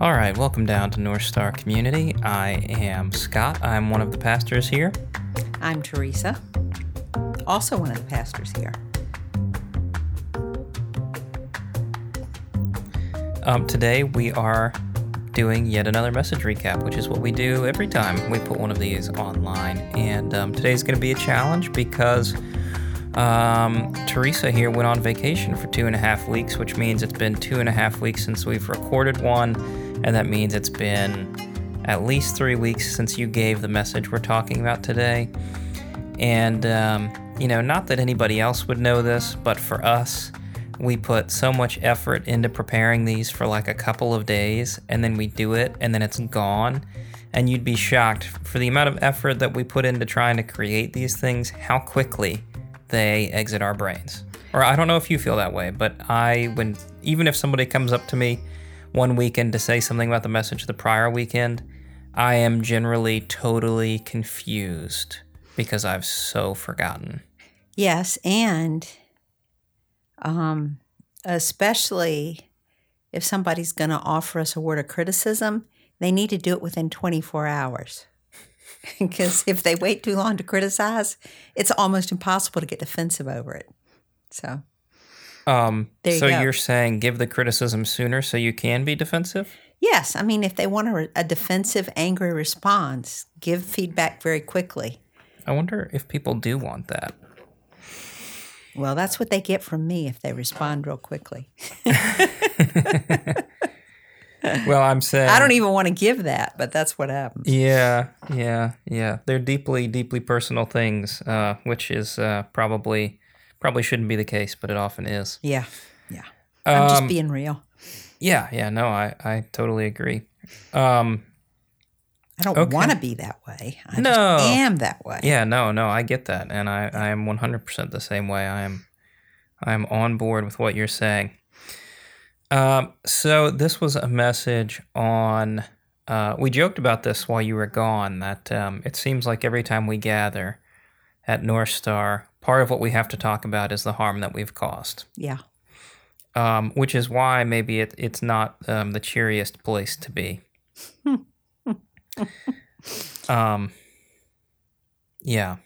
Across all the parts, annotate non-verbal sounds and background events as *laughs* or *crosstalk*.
All right, welcome down to North Star Community. I am Scott. I'm one of the pastors here. I'm Teresa, also one of the pastors here. Um, today we are doing yet another message recap, which is what we do every time we put one of these online. And um, today's going to be a challenge because um, Teresa here went on vacation for two and a half weeks, which means it's been two and a half weeks since we've recorded one, and that means it's been at least three weeks since you gave the message we're talking about today. And, um, you know, not that anybody else would know this, but for us, we put so much effort into preparing these for like a couple of days, and then we do it, and then it's gone. And you'd be shocked for the amount of effort that we put into trying to create these things, how quickly they exit our brains. Or I don't know if you feel that way, but I, when even if somebody comes up to me one weekend to say something about the message the prior weekend, I am generally totally confused because I've so forgotten. Yes, and um, especially if somebody's going to offer us a word of criticism, they need to do it within 24 hours. *laughs* Because if they wait too long to criticize, it's almost impossible to get defensive over it. So, Um, There you so go. you're saying give the criticism sooner so you can be defensive? yes, I mean, if they want a, a defensive, angry response, give feedback very quickly. I wonder if people do want that. Well, that's what they get from me if they respond real quickly. *laughs* Well, I'm saying *laughs* I don't even want to give that, but that's what happens. Yeah, yeah, yeah. They're deeply, deeply personal things, uh, which is uh, probably probably shouldn't be the case, but it often is. Yeah, yeah. I'm just Um, being real. Yeah, yeah. No, I I totally agree. Um, I don't okay. want to be that way. I No. just am that way. yeah, no, no. I get that, and I I am 100 percent the same way. I am I am on board with what you're saying. Um, so this was a message on. Uh, we joked about this while you were gone. That um, it seems like every time we gather at North Star, part of what we have to talk about is the harm that we've caused. Yeah. Um, which is why maybe it, it's not um, the cheeriest place to be. *laughs* um, yeah.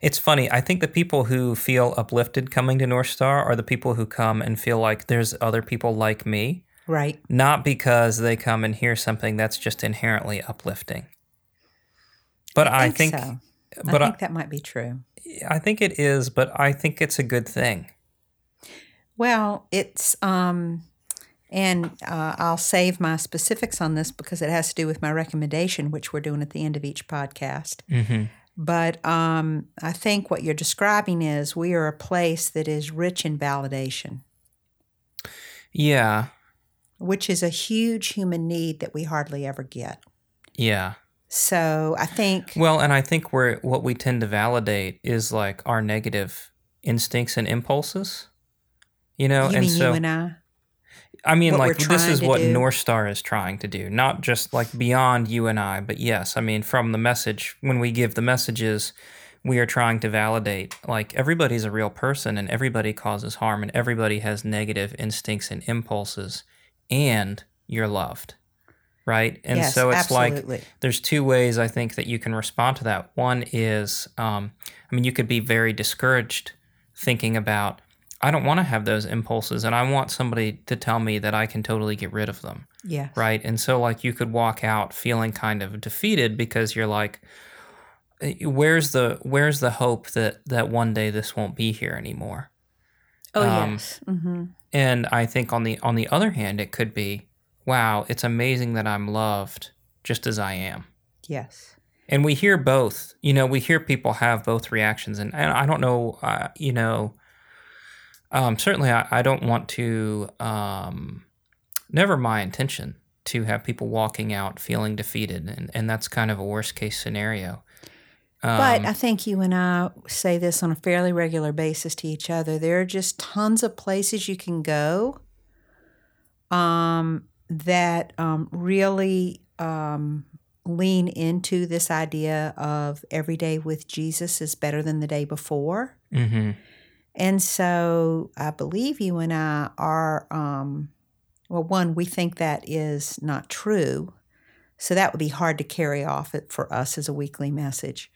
It's funny. I think the people who feel uplifted coming to North Star are the people who come and feel like there's other people like me, Right. not because they come and hear something that's just inherently uplifting. But I, think, so. but I I, think that might be true. I think it is, but I think it's a good thing. Well, it's um, and uh, I'll save my specifics on this because it has to do with my recommendation, which we're doing at the end of each podcast. Mm-hmm. But um, I think what you're describing is we are a place that is rich in validation, Yeah. which is a huge human need that we hardly ever get. Yeah. So I think Well, and I think we're what we tend to validate is like our negative instincts and impulses. You know, you and mean so you and I. I mean what like this is what do. North Star is trying to do, not just like beyond you and I, but yes, I mean from the message when we give the messages, we are trying to validate like everybody's a real person and everybody causes harm and everybody has negative instincts and impulses and you're loved. Right? And yes, so it's like there's two ways I think that you can respond to that. One is, um, I mean, you could be very discouraged thinking about, I don't want to have those impulses, and I want somebody to tell me that I can totally get rid of them, yeah. right? And so, like, you could walk out feeling kind of defeated because you're like, "Eh, where's the where's the hope that that one day this won't be here anymore? Oh Um, yes. hmm And I think on the on the other hand, it could be, wow, it's amazing that I'm loved just as I am. Yes. And we hear both. You know, we hear people have both reactions, and, and I don't know. Uh, you know, um, certainly, I, I don't want to. Um, never my intention to have people walking out feeling defeated, and, and that's kind of a worst case scenario. But Um, I think you and I say this on a fairly regular basis to each other. There are just tons of places you can go um, that um, really um, lean into this idea of every day with Jesus is better than the day before. mhm. And so I believe you and I are um, well, one, we think that is not true. So that would be hard to carry off it for us as a weekly message.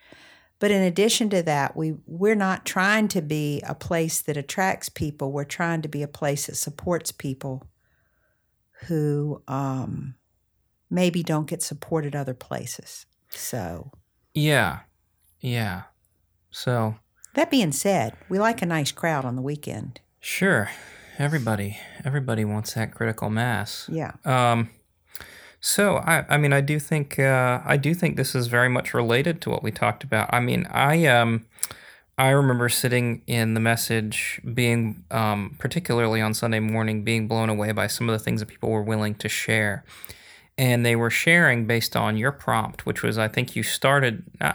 But in addition to that, we we're not trying to be a place that attracts people. We're trying to be a place that supports people who um, maybe don't get supported other places. So Yeah. Yeah. So, that being said, we like a nice crowd on the weekend. sure. Everybody, everybody wants that critical mass. Yeah. Um, so I, I mean, I do think, uh, I do think this is very much related to what we talked about. I mean, I, um, I remember sitting in the message, being, um, particularly on Sunday morning, being blown away by some of the things that people were willing to share, and they were sharing based on your prompt, which was, I think you started. Uh,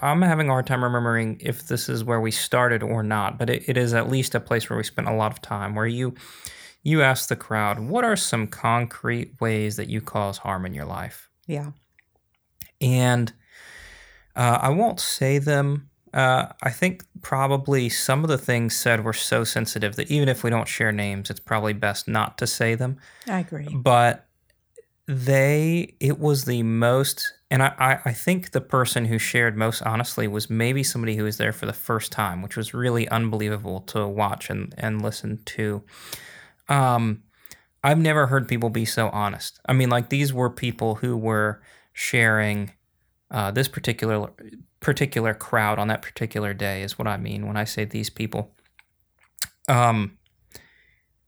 I'm having a hard time remembering if this is where we started or not, but it, it is at least a place where we spent a lot of time. Where you you asked the crowd, what are some concrete ways that you cause harm in your life? Yeah. And uh, I won't say them. Uh, I think probably some of the things said were so sensitive that even if we don't share names, it's probably best not to say them. I agree. But they, it was the most, and I, I, I think the person who shared most honestly was maybe somebody who was there for the first time, which was really unbelievable to watch and, and listen to. Um, I've never heard people be so honest. I mean, like these were people who were sharing uh, this particular particular crowd on that particular day is what I mean when I say these people. Um,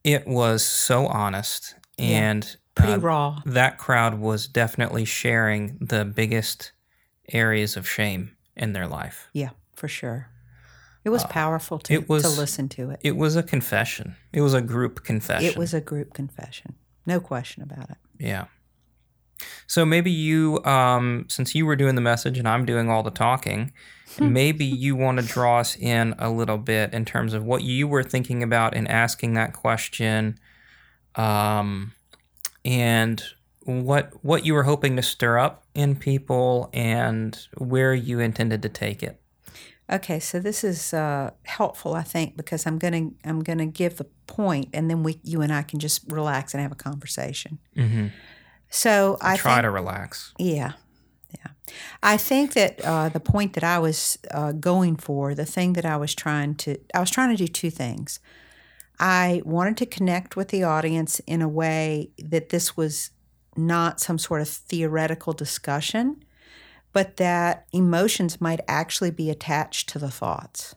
it was so honest Yeah. and Pretty uh, raw. that crowd was definitely sharing the biggest areas of shame in their life. Yeah, for sure. It was powerful to, Uh, it was- to listen to it. It was a confession. It was a group confession. It was a group confession. No question about it. Yeah. So maybe you, um, since you were doing the message and I'm doing all the talking, maybe you want to draw us in a little bit in terms of what you were thinking about in asking that question, um, and what what you were hoping to stir up in people, and where you intended to take it. Okay, so this is uh, helpful, I think, because I'm gonna I'm gonna give the point, and then we you and I can just relax and have a conversation. Mm-hmm. So I Try think, to relax. Yeah, yeah. I think that uh, the point that I was uh, going for, the thing that I was trying to, I was trying to do two things. I wanted to connect with the audience in a way that this was not some sort of theoretical discussion, but that emotions might actually be attached to the thoughts.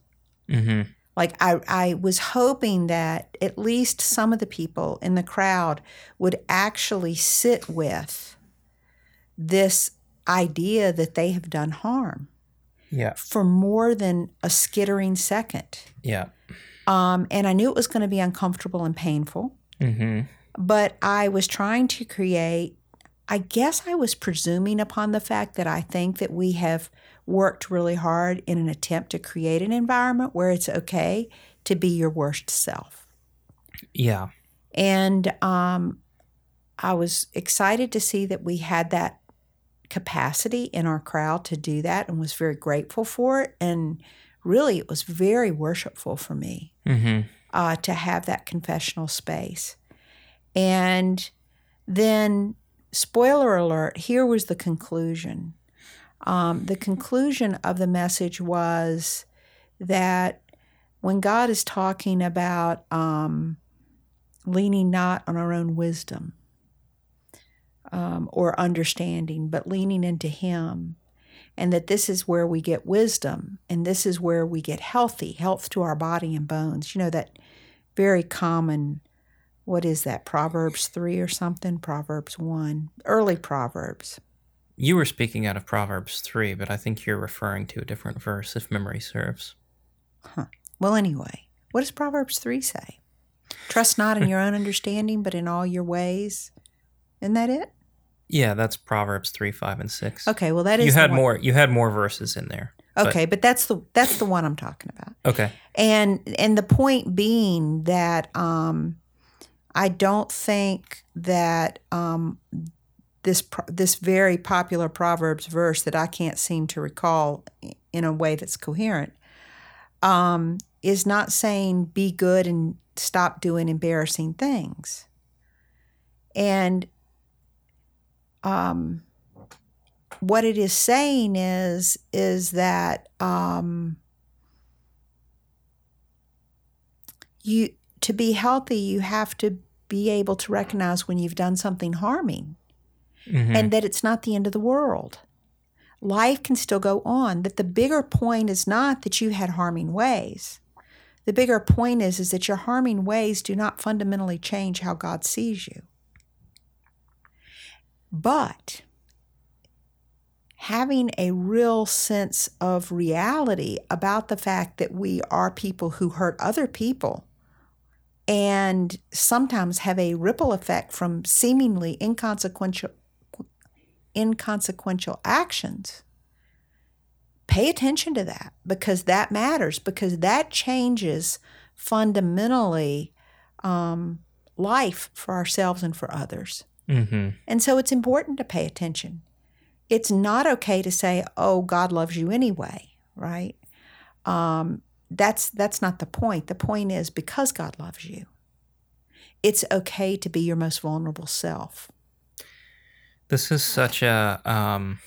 Mm-hmm. Like I, I was hoping that at least some of the people in the crowd would actually sit with this idea that they have done harm Yeah. for more than a skittering second. Yeah. Um, and I knew it was going to be uncomfortable and painful, Mm-hmm. but I was trying to create, I guess I was presuming upon the fact that I think that we have worked really hard in an attempt to create an environment where it's okay to be your worst self. Yeah. And um, I was excited to see that we had that capacity in our crowd to do that and was very grateful for it. And really, it was very worshipful for me Mm-hmm. uh, to have that confessional space. And then, spoiler alert, here was the conclusion. Um, the conclusion of the message was that when God is talking about um, leaning not on our own wisdom um, or understanding, but leaning into Him, and that this is where we get wisdom and this is where we get healthy, health to our body and bones. You know, that very common, what is that, Proverbs 3 or something? Proverbs 1, early Proverbs. You were speaking out of Proverbs 3, but I think you're referring to a different verse if memory serves. Well, anyway, what does Proverbs 3 say? Trust not in *laughs* your own understanding, but in all your ways. Isn't that it? Yeah, that's Proverbs 3, 5, and 6. Okay, well that is you had more you had more verses in there. but- Okay, but that's the that's the one I'm talking about. Okay. And and the point being that um, I don't think that um, this this very popular Proverbs verse that I can't seem to recall in a way that's coherent um, is not saying be good and stop doing embarrassing things. And um, what it is saying is is that um, you to be healthy, you have to be able to recognize when you've done something harming, Mhm. and that it's not the end of the world. Life can still go on. That the bigger point is not that you had harming ways. The bigger point is is that your harming ways do not fundamentally change how God sees you. But having a real sense of reality about the fact that we are people who hurt other people and sometimes have a ripple effect from seemingly inconsequential inconsequential actions pay attention to that because that matters because that changes fundamentally um, life for ourselves and for others Mhm. and so it's important to pay attention. It's not okay to say, "Oh, God loves you anyway," right? Um, that's that's not the point. The point is because God loves you, it's okay to be your most vulnerable self. This is such a um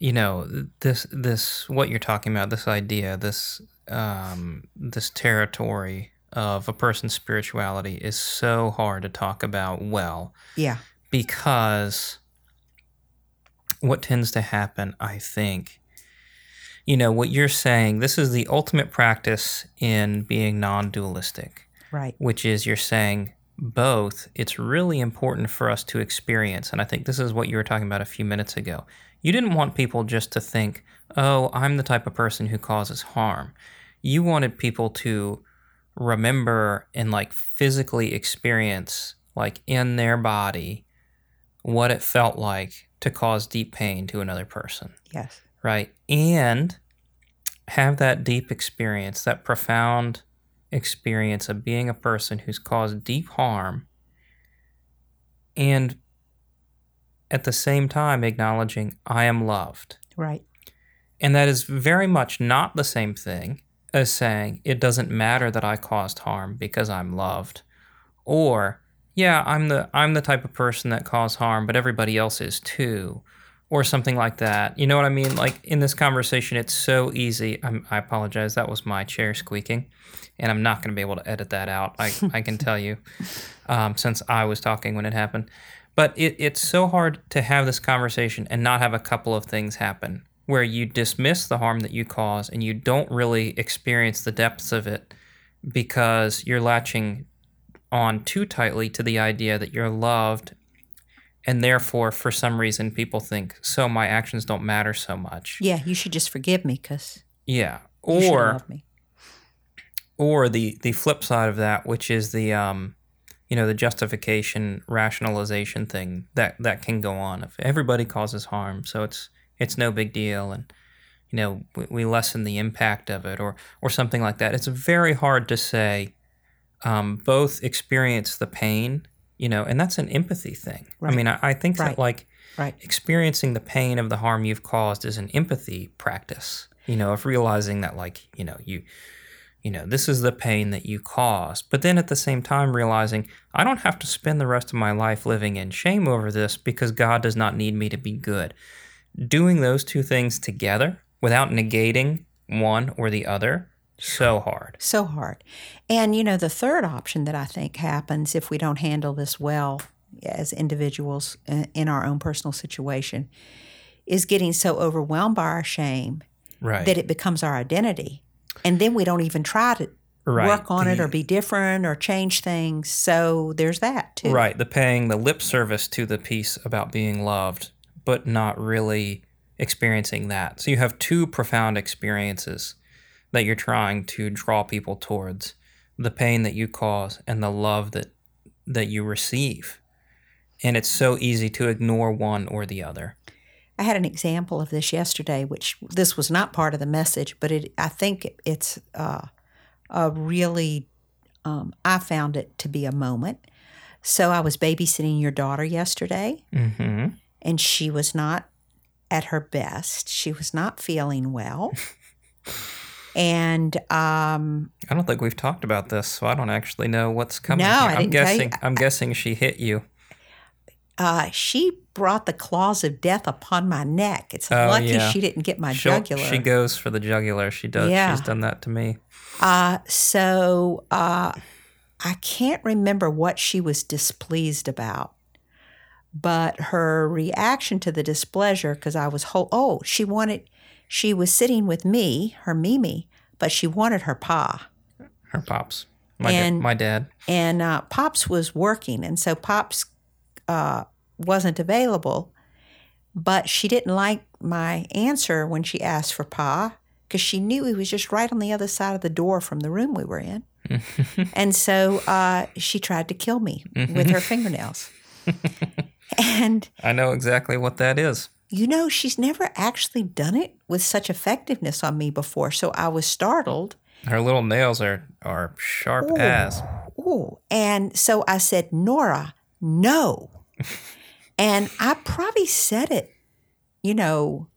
you know, this this what you're talking about, this idea, this um this territory of a person's spirituality is so hard to talk about well Yeah, because what tends to happen, I think, you know, what you're saying, this is the ultimate practice in being non dualistic right. which is you're saying both, it's really important for us to experience. And I think this is what you were talking about a few minutes ago. You didn't want people just to think, oh, I'm the type of person who causes harm. You wanted people to remember and like physically experience, like in their body, what it felt like to cause deep pain to another person Yes. right? And have that deep experience, that profound experience of being a person who's caused deep harm and at the same time acknowledging I am loved. Right. And that is very much not the same thing as saying it doesn't matter that I caused harm because I'm loved or yeah, I'm the I'm the type of person that caused harm but everybody else is too or something like that. You know what I mean? Like in this conversation it's so easy. I'm, I apologize. That was my chair squeaking and I'm not going to be able to edit that out. I I can tell you *laughs* um, since I was talking when it happened. But it, it's so hard to have this conversation and not have a couple of things happen where you dismiss the harm that you cause and you don't really experience the depths of it because you're latching on too tightly to the idea that you're loved and therefore for some reason people think so my actions don't matter so much Yeah, you should just forgive me because yeah or love me. Or the the flip side of that which is the um you know the justification rationalization thing that that can go on if everybody causes harm so it's it's no big deal and you know we, we lessen the impact of it or or something like that it's very hard to say um, both experience the pain you know and that's an empathy thing Right. i mean i, I think Right. that like Right. experiencing the pain of the harm you've caused is an empathy practice you know of realizing that like you know you you know this is the pain that you caused. But then at the same time realizing i don't have to spend the rest of my life living in shame over this because god does not need me to be good. Doing those two things together without negating one or the other so hard. So hard. And, you know, the third option that I think happens if we don't handle this well as individuals in in our own personal situation is getting so overwhelmed by our shame right. that it becomes our identity. And then we don't even try to right work on it or be different or change things. So there's that too. Right, the paying the lip service to the piece about being loved, but not really experiencing that. So you have two profound experiences that you're trying to draw people towards the pain that you cause and the love that that you receive. And it's so easy to ignore one or the other. I had an example of this yesterday, which this was not part of the message, but it, I think it's uh, a really, um, I found it to be a moment. So I was babysitting your daughter yesterday, Mhm. and she was not at her best. She was not feeling well. *laughs* And um, I don't think we've talked about this, so I don't actually know what's coming. No, here. I I'm didn't tell you. guessing. I'm guessing she hit you. Uh, she brought the claws of death upon my neck. It's Oh, lucky yeah. she didn't get my She'll- jugular. She goes for the jugular. She does. Yeah. She's done that to me. Uh, so uh, I can't remember what she was displeased about, but her reaction to the displeasure, because I was whole, oh, she wanted, she was sitting with me, her Mimi, but she wanted her pa. Her pops. My, da- my dad. And uh, Pops was working, and so Pops uh, wasn't available, but she didn't like my answer when she asked for Pa because she knew he was just right on the other side of the door from the room we were in. *laughs* and so uh, she tried to kill me with her *laughs* fingernails. *laughs* and, I know exactly what that is. you know, she's never actually done it with such effectiveness on me before. So I was startled. Her little nails are are sharp Ooh. as. Ooh. And so I said, Nora, no. And I probably said it, you know,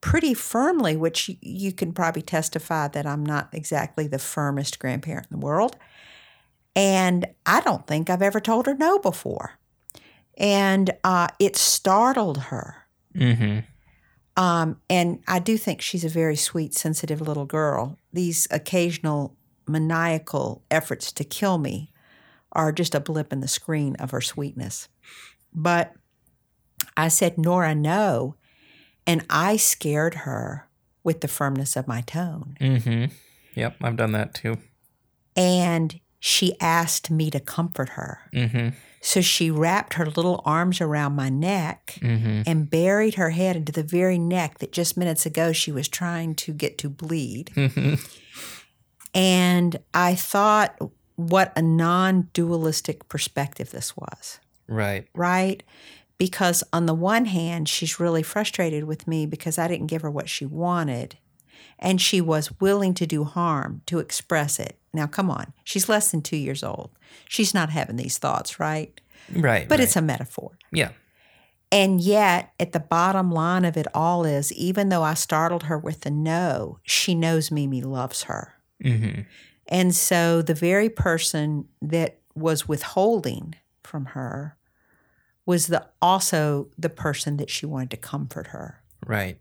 pretty firmly, which you can probably testify that I'm not exactly the firmest grandparent in the world. And I don't think I've ever told her no before. And uh, it startled her. Mm-hmm. Um, and I do think she's a very sweet, sensitive little girl. These occasional maniacal efforts to kill me are just a blip in the screen of her sweetness. But I said, Nora, no. And I scared her with the firmness of my tone. Mm-hmm. Yep, I've done that too. And she asked me to comfort her. Mm-hmm. So she wrapped her little arms around my neck Mm-hmm. and buried her head into the very neck that just minutes ago she was trying to get to bleed. Mm-hmm. And I thought what a non dualistic perspective this was, right. right? Because on the one hand, she's really frustrated with me because I didn't give her what she wanted. And she was willing to do harm to express it. Now, come on, she's less than two years old. She's not having these thoughts, right? Right. But right. it's a metaphor. yeah. And yet, at the bottom line of it all is even though I startled her with the no, she knows Mimi loves her. Mm-hmm. And so the very person that was withholding from her was the also the person that she wanted to comfort her. Right.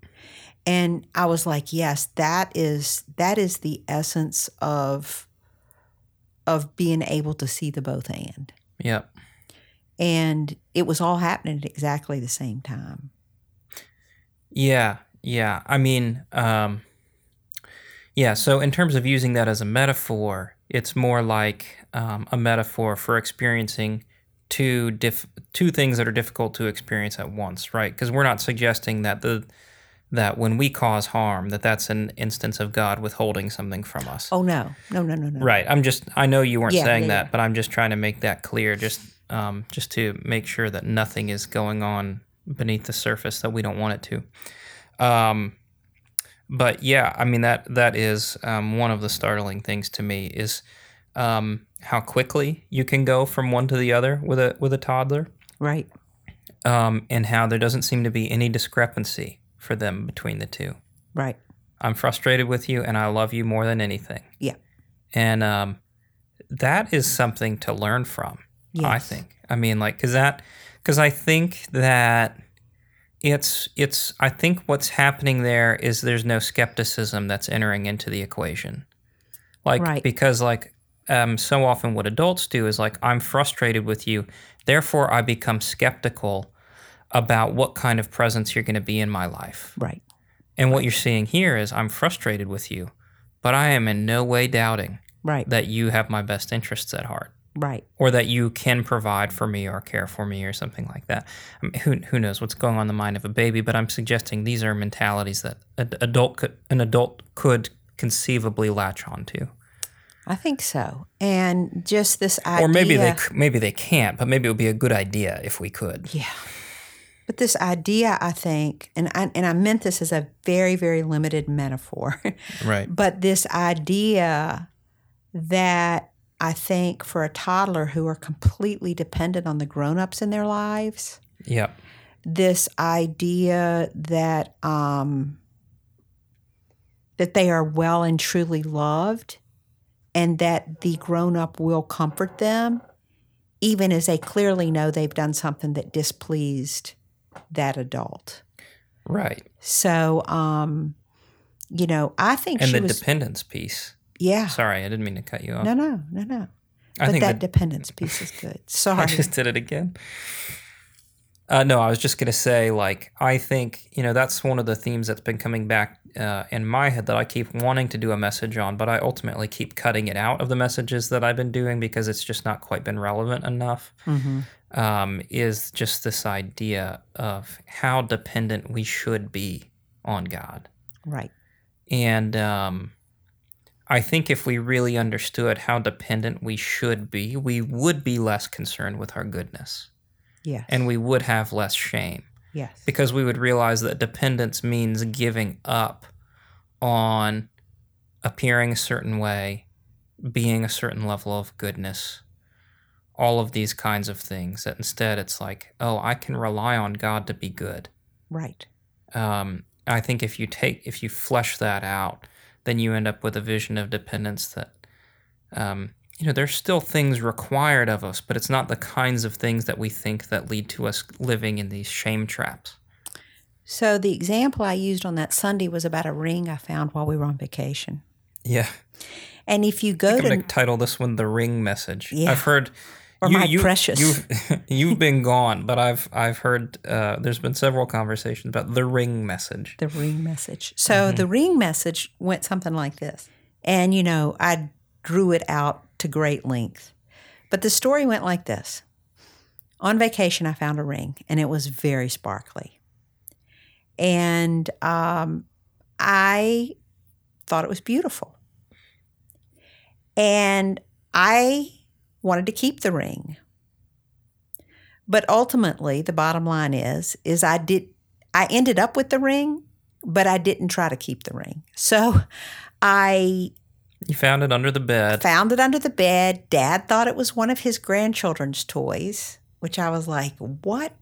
And I was like, yes, that is that is the essence of of being able to see the both and. Yep. And it was all happening at exactly the same time. Yeah, yeah. I mean, um, yeah. So in terms of using that as a metaphor, it's more like um, a metaphor for experiencing two diff- two things that are difficult to experience at once, right? Because we're not suggesting that the that when we cause harm, that that's an instance of God withholding something from us. Oh no. No, no, no, no. Right. I'm just. I know you weren't Yeah, saying yeah, that, yeah. but I'm just trying to make that clear. Just, um, just to make sure that nothing is going on beneath the surface that we don't want it to. Um, but yeah, I mean that that is um, one of the startling things to me is um, how quickly you can go from one to the other with a with a toddler, Right. um, and how there doesn't seem to be any discrepancy for them between the two. Right. I'm frustrated with you, and I love you more than anything. Yeah. And um, that is something to learn from. Yes. I think. I mean, like, cause that, cause I think that it's it's. I think what's happening there is there's no skepticism that's entering into the equation, like Right. because like um, so often what adults do is like I'm frustrated with you, therefore I become skeptical about what kind of presence you're going to be in my life. Right. And what you're seeing here is I'm frustrated with you, but I am in no way doubting Right. that you have my best interests at heart Right. or that you can provide for me or care for me or something like that. I mean, who, who knows what's going on in the mind of a baby, but I'm suggesting these are mentalities that an adult could, an adult could conceivably latch onto. I think so. And just this idea. Or maybe they maybe they can't, but maybe it would be a good idea if we could. Yeah. But this idea, I think, and I, and I meant this as a very, very limited metaphor, *laughs* Right. but this idea that I think for a toddler who are completely dependent on the grown-ups in their lives, Yep. this idea that um, that they are well and truly loved, and that the grown up will comfort them, even as they clearly know they've done something that displeased that adult. Right. So, um, you know, I think And the was. dependence piece. yeah. Sorry, I didn't mean to cut you off. No, no, no, no. I But that the- dependence piece is good. *laughs* Sorry. I just did it again. Uh, no, I was just gonna say, like, I think you know that's one of the themes that's been coming back uh, in my head that I keep wanting to do a message on, but I ultimately keep cutting it out of the messages that I've been doing because it's just not quite been relevant enough. hmm Um, is just this idea of how dependent we should be on God. Right. And um, I think if we really understood how dependent we should be, we would be less concerned with our goodness Yes. and we would have less shame yes. because we would realize that dependence means giving up on appearing a certain way, being a certain level of goodness, all of these kinds of things. That instead it's like, oh, I can rely on God to be good. Right. um, I think if you take if you flesh that out, then you end up with a vision of dependence that um, you know there's still things required of us, but it's not the kinds of things that we think that lead to us living in these shame traps. So the example I used on that Sunday was about a ring I found while we were on vacation. Yeah, And if you go I'm to gonna title this one "The Ring Message." Yeah. I've heard. Or My Precious. You've, *laughs* you've been gone, but I've I've heard uh, there's been several conversations about the ring message. the ring message. So the ring message went something like this. And, you know, I drew it out to great length. But the story went like this On vacation, I found a ring, and it was very sparkly. And um, I thought it was beautiful. And I wanted to keep the ring. But ultimately, the bottom line is, is I did I ended up with the ring, but I didn't try to keep the ring. So I You found it under the bed. found it under the bed. Dad thought it was one of his grandchildren's toys, which I was like, what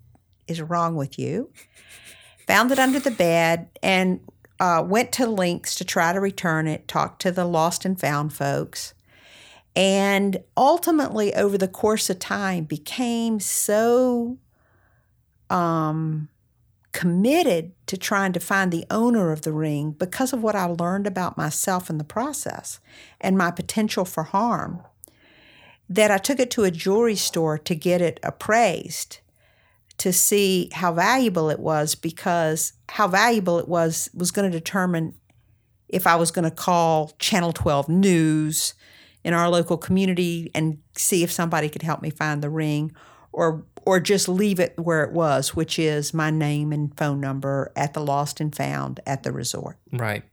is wrong with you? Found it under the bed and uh, went to links to try to return it, talked to the lost and found folks. And ultimately, over the course of time, became so um, committed to trying to find the owner of the ring because of what I learned about myself in the process and my potential for harm that I took it to a jewelry store to get it appraised to see how valuable it was because how valuable it was was going to determine if I was going to call Channel 12 News in our local community and see if somebody could help me find the ring or or just leave it where it was, which is my name and phone number at the lost and found at the resort. Right.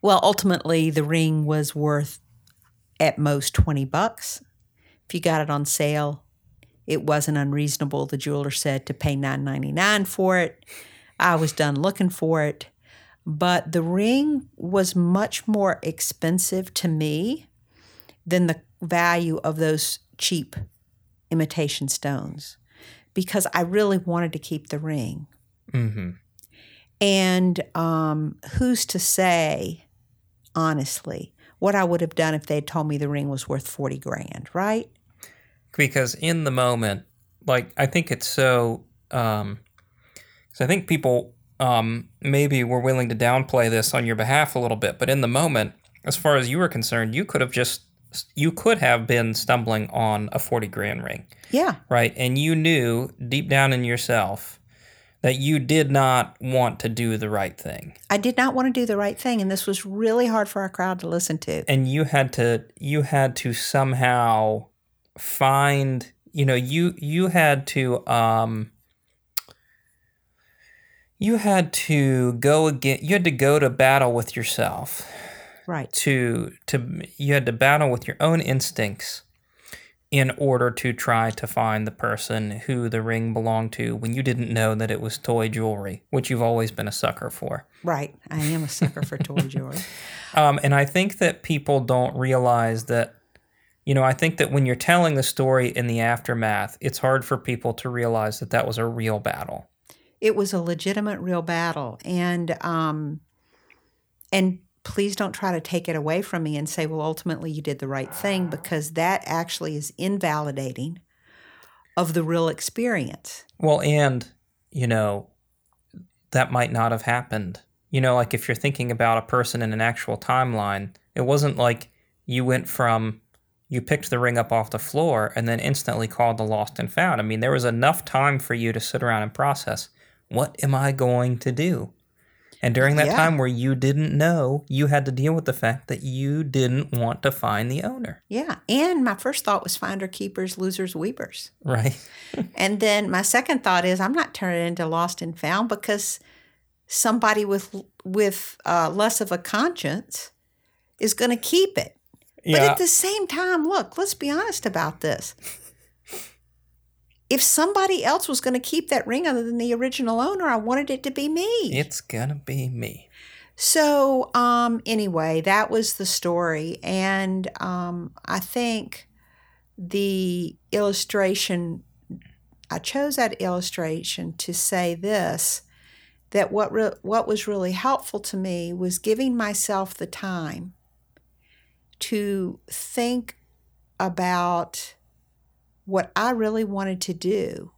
Well, ultimately the ring was worth at most 20 bucks. If you got it on sale, it wasn't unreasonable, the jeweler said, to pay $9.99 for it. I was done looking for it. But the ring was much more expensive to me than the value of those cheap imitation stones because I really wanted to keep the ring. Mm-hmm. And um, who's to say, honestly, what I would have done if they'd told me the ring was worth 40 grand, right? because in the moment like i think it's so um because i think people um maybe were willing to downplay this on your behalf a little bit but in the moment as far as you were concerned you could have just you could have been stumbling on a 40 grand ring Yeah, right and you knew deep down in yourself that you did not want to do the right thing I did not want to do the right thing. And this was really hard for our crowd to listen to. and you had to you had to somehow find you know you you had to um you had to go again you had to go to battle with yourself Right. to to you had to battle with your own instincts in order to try to find the person who the ring belonged to when you didn't know that it was toy jewelry which you've always been a sucker for Right. I am a sucker for toy *laughs* jewelry. um, and I think that people don't realize that, you know, I think that when you're telling the story in the aftermath, it's hard for people to realize that that was a real battle. It was a legitimate, real battle. And um, And please don't try to take it away from me and say, well, ultimately you did the right thing, because that actually is invalidating of the real experience. Well, and, you know, that might not have happened. You know, like if you're thinking about a person in an actual timeline, it wasn't like you went from you picked the ring up off the floor and then instantly called the lost and found. I mean, there was enough time for you to sit around and process what am I going to do? And during that Yeah. time where you didn't know, you had to deal with the fact that you didn't want to find the owner, Yeah. And my first thought was finder keepers, losers, weepers. right? *laughs* And then my second thought is I'm not turning into lost and found because somebody with with uh, less of a conscience is going to keep it. Yeah. But at the same time, look, let's be honest about this. If somebody else was going to keep that ring other than the original owner, I wanted it to be me. it's gonna be me. So, um, anyway, that was the story. And um, I think the illustration, I chose that illustration to say this that what, re- what was really helpful to me was giving myself the time to think about what I really wanted to do.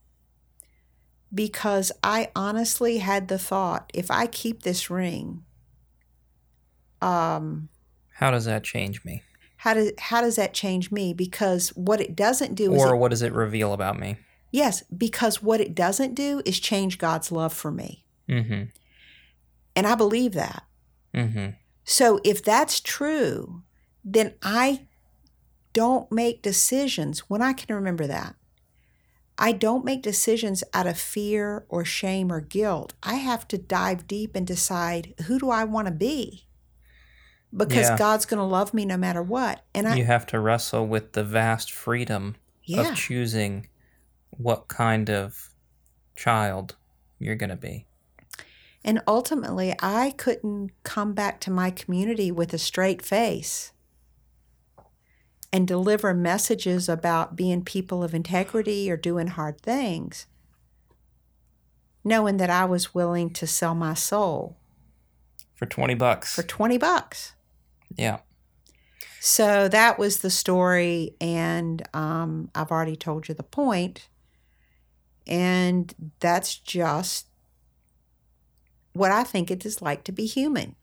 Because I honestly had the thought if I keep this ring, um, How does that change me? how does how does that change me? Because what it doesn't do is Or it- what does it reveal about me? yes, because what it doesn't do is change God's love for me, Mm-hmm. and I believe that. Mm-hmm. So if that's true, then I don't make decisions when I can remember that. I don't make decisions out of fear or shame or guilt. I have to dive deep and decide who do I want to be? Because Yeah. God's going to love me no matter what. And I you have to wrestle with the vast freedom yeah. of choosing what kind of child you're going to be. And ultimately, I couldn't come back to my community with a straight face and deliver messages about being people of integrity or doing hard things, knowing that I was willing to sell my soul For 20 bucks. for 20 bucks. yeah. So that was the story. And um, I've already told you the point. And that's just what I think it is like to be human.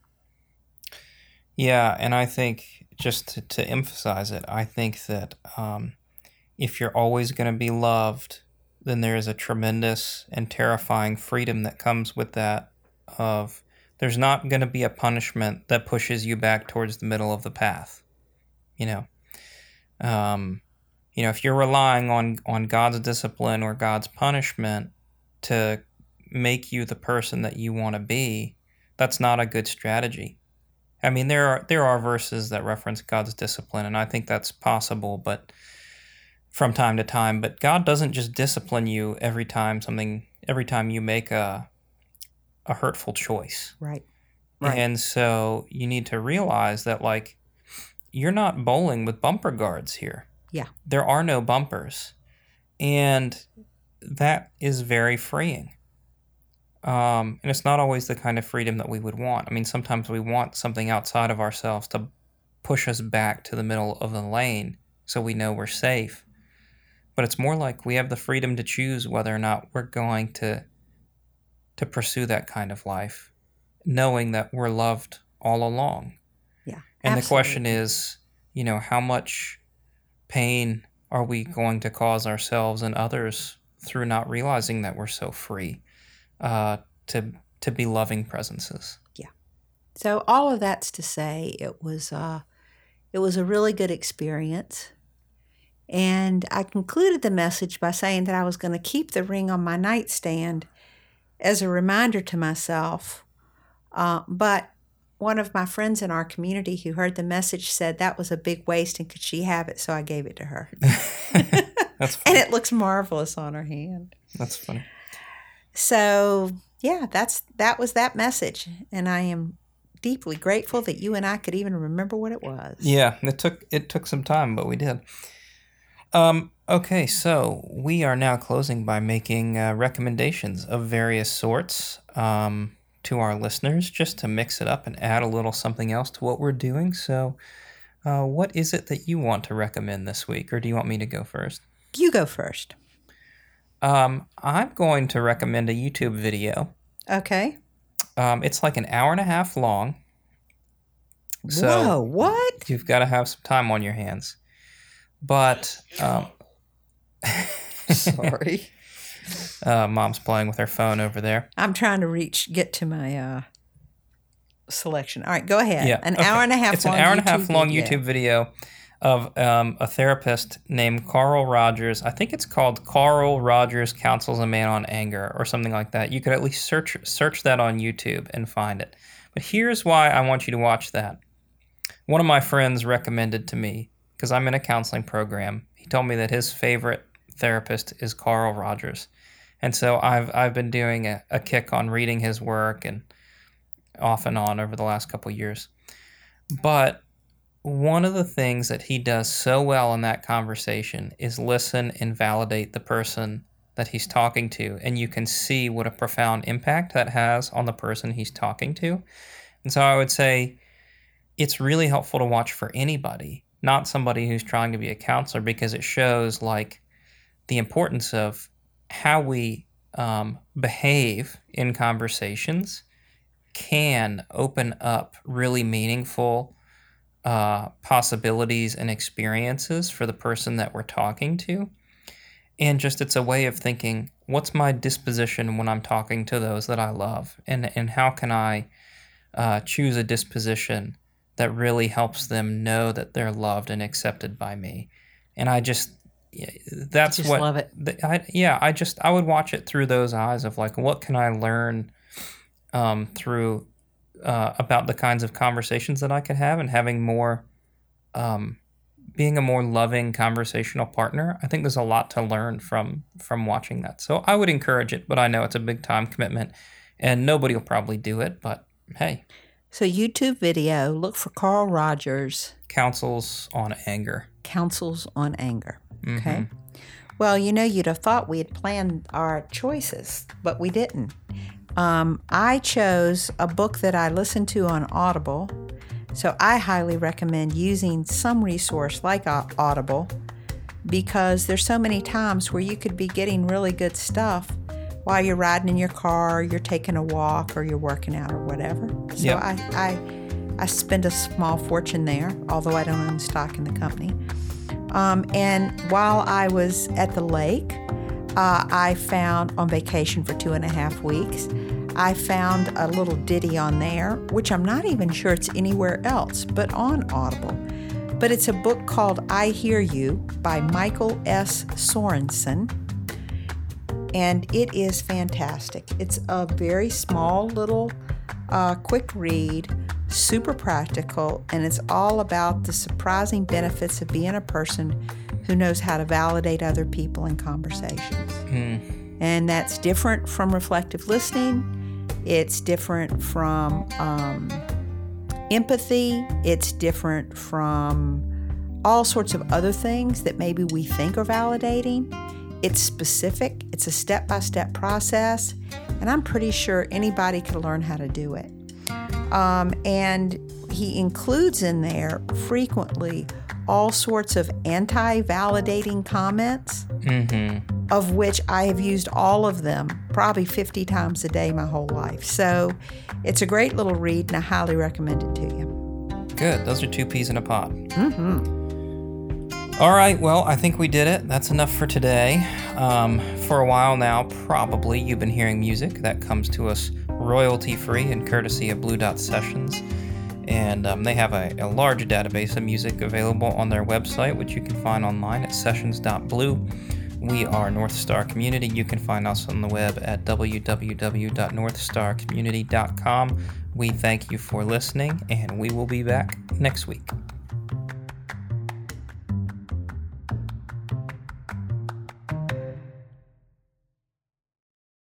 Yeah, and I think just to, to emphasize it, I think that um, if you're always going to be loved, then there is a tremendous and terrifying freedom that comes with that. Of there's not going to be a punishment that pushes you back towards the middle of the path. You know, um, you know, if you're relying on on God's discipline or God's punishment to make you the person that you want to be, that's not a good strategy. I mean, there are there are verses that reference God's discipline, and I think that's possible, but from time to time. But God doesn't just discipline you every time something every time you make a a hurtful choice. Right. Right. And so you need to realize that like you're not bowling with bumper guards here. Yeah. There are no bumpers. And that is very freeing. Um, and it's not always the kind of freedom that we would want. I mean, sometimes we want something outside of ourselves to push us back to the middle of the lane so we know we're safe. But it's more like we have the freedom to choose whether or not we're going to to pursue that kind of life, knowing that we're loved all along. Yeah. And the question is, you know, how much pain are we going to cause ourselves and others through not realizing that we're so free uh, to to be loving presences? Yeah. So all of that's to say it was uh, it was a really good experience. And I concluded the message by saying that I was going to keep the ring on my nightstand as a reminder to myself. Uh, but one of my friends in our community who heard the message said that was a big waste and could she have it? So I gave it to her. *laughs* That's *laughs* And it looks marvelous on her hand. That's funny. So yeah, that's that was that message. And I am deeply grateful that you and I could even remember what it was. Yeah, it took it took some time, but we did. Um, okay, so we are now closing by making uh, recommendations of various sorts um, to our listeners just to mix it up and add a little something else to what we're doing. So, uh, what is it that you want to recommend this week, or do you want me to go first? You go first. Um, I'm going to recommend a YouTube video. Okay. Um, it's like an hour and a half long. So Whoa, what? you've got to have some time on your hands. But um, Sorry. *laughs* uh, mom's playing with her phone over there. I'm trying to reach, get to my uh, selection. All right, go ahead. Yeah, An okay. hour and a half It's long an hour and a half long video. YouTube video of um, a therapist named Carl Rogers. I think it's called Carl Rogers Counsels a Man on Anger or something like that. You could at least search search that on YouTube and find it. But here's why I want you to watch that. One of my friends recommended to me because I'm in a counseling program. He told me that his favorite therapist is Carl Rogers. And so I've I've been doing a, a kick on reading his work and off and on over the last couple years. But one of the things that he does so well in that conversation is listen and validate the person that he's talking to. And you can see what a profound impact that has on the person he's talking to. And so I would say it's really helpful to watch for anybody, not somebody who's trying to be a counselor, because it shows like the importance of how we um, behave in conversations can open up really meaningful uh, possibilities and experiences for the person that we're talking to. And just it's a way of thinking, what's my disposition when I'm talking to those that I love? And, and how can I uh, choose a disposition that really helps them know that they're loved and accepted by me? And I just, that's Just what love it. I, yeah, I just I would watch it through those eyes of like, what can I learn um, through uh, about the kinds of conversations that I could have, and having more, um, being a more loving conversational partner. I think there's a lot to learn from from watching that. So I would encourage it, but I know it's a big time commitment, and nobody will probably do it. But hey, So, YouTube video, look for Carl Rogers, counsels on anger. Counsels on Anger. Mm-hmm. Okay. Well, you know, you'd have thought we had planned our choices, but we didn't. Um, I chose a book that I listened to on Audible. So I highly recommend using some resource like Audible because there's so many times where you could be getting really good stuff while you're riding in your car, you're taking a walk, or you're working out, or whatever. So Yep. I, I, I spend a small fortune there, although I don't own stock in the company. Um, and while I was at the lake, uh, I found on vacation for two and a half weeks, I found a little ditty on there, which I'm not even sure it's anywhere else, but on Audible. But it's a book called I Hear You by Michael S. Sorensen. And it is fantastic. It's a very small little uh, quick read, super practical, and it's all about the surprising benefits of being a person who knows how to validate other people in conversations. And that's different from reflective listening, it's different from um, empathy, it's different from all sorts of other things that maybe we think are validating. It's specific, it's a step by step process, and I'm pretty sure anybody can learn how to do it. Um, and he includes in there frequently all sorts of anti validating comments, of which I have used all of them probably 50 times a day my whole life. So it's a great little read, and I highly recommend it to you. Good. Those are two peas in a pod. Mm-hmm. All right. Well, I think we did it. That's enough for today. Um, for a while now, probably you've been hearing music that comes to us royalty free and courtesy of Blue Dot Sessions. And um, they have a, a large database of music available on their website, which you can find online at sessions.blue. We are North Star Community. You can find us on the web at www.northstarcommunity.com. We thank you for listening, and we will be back next week.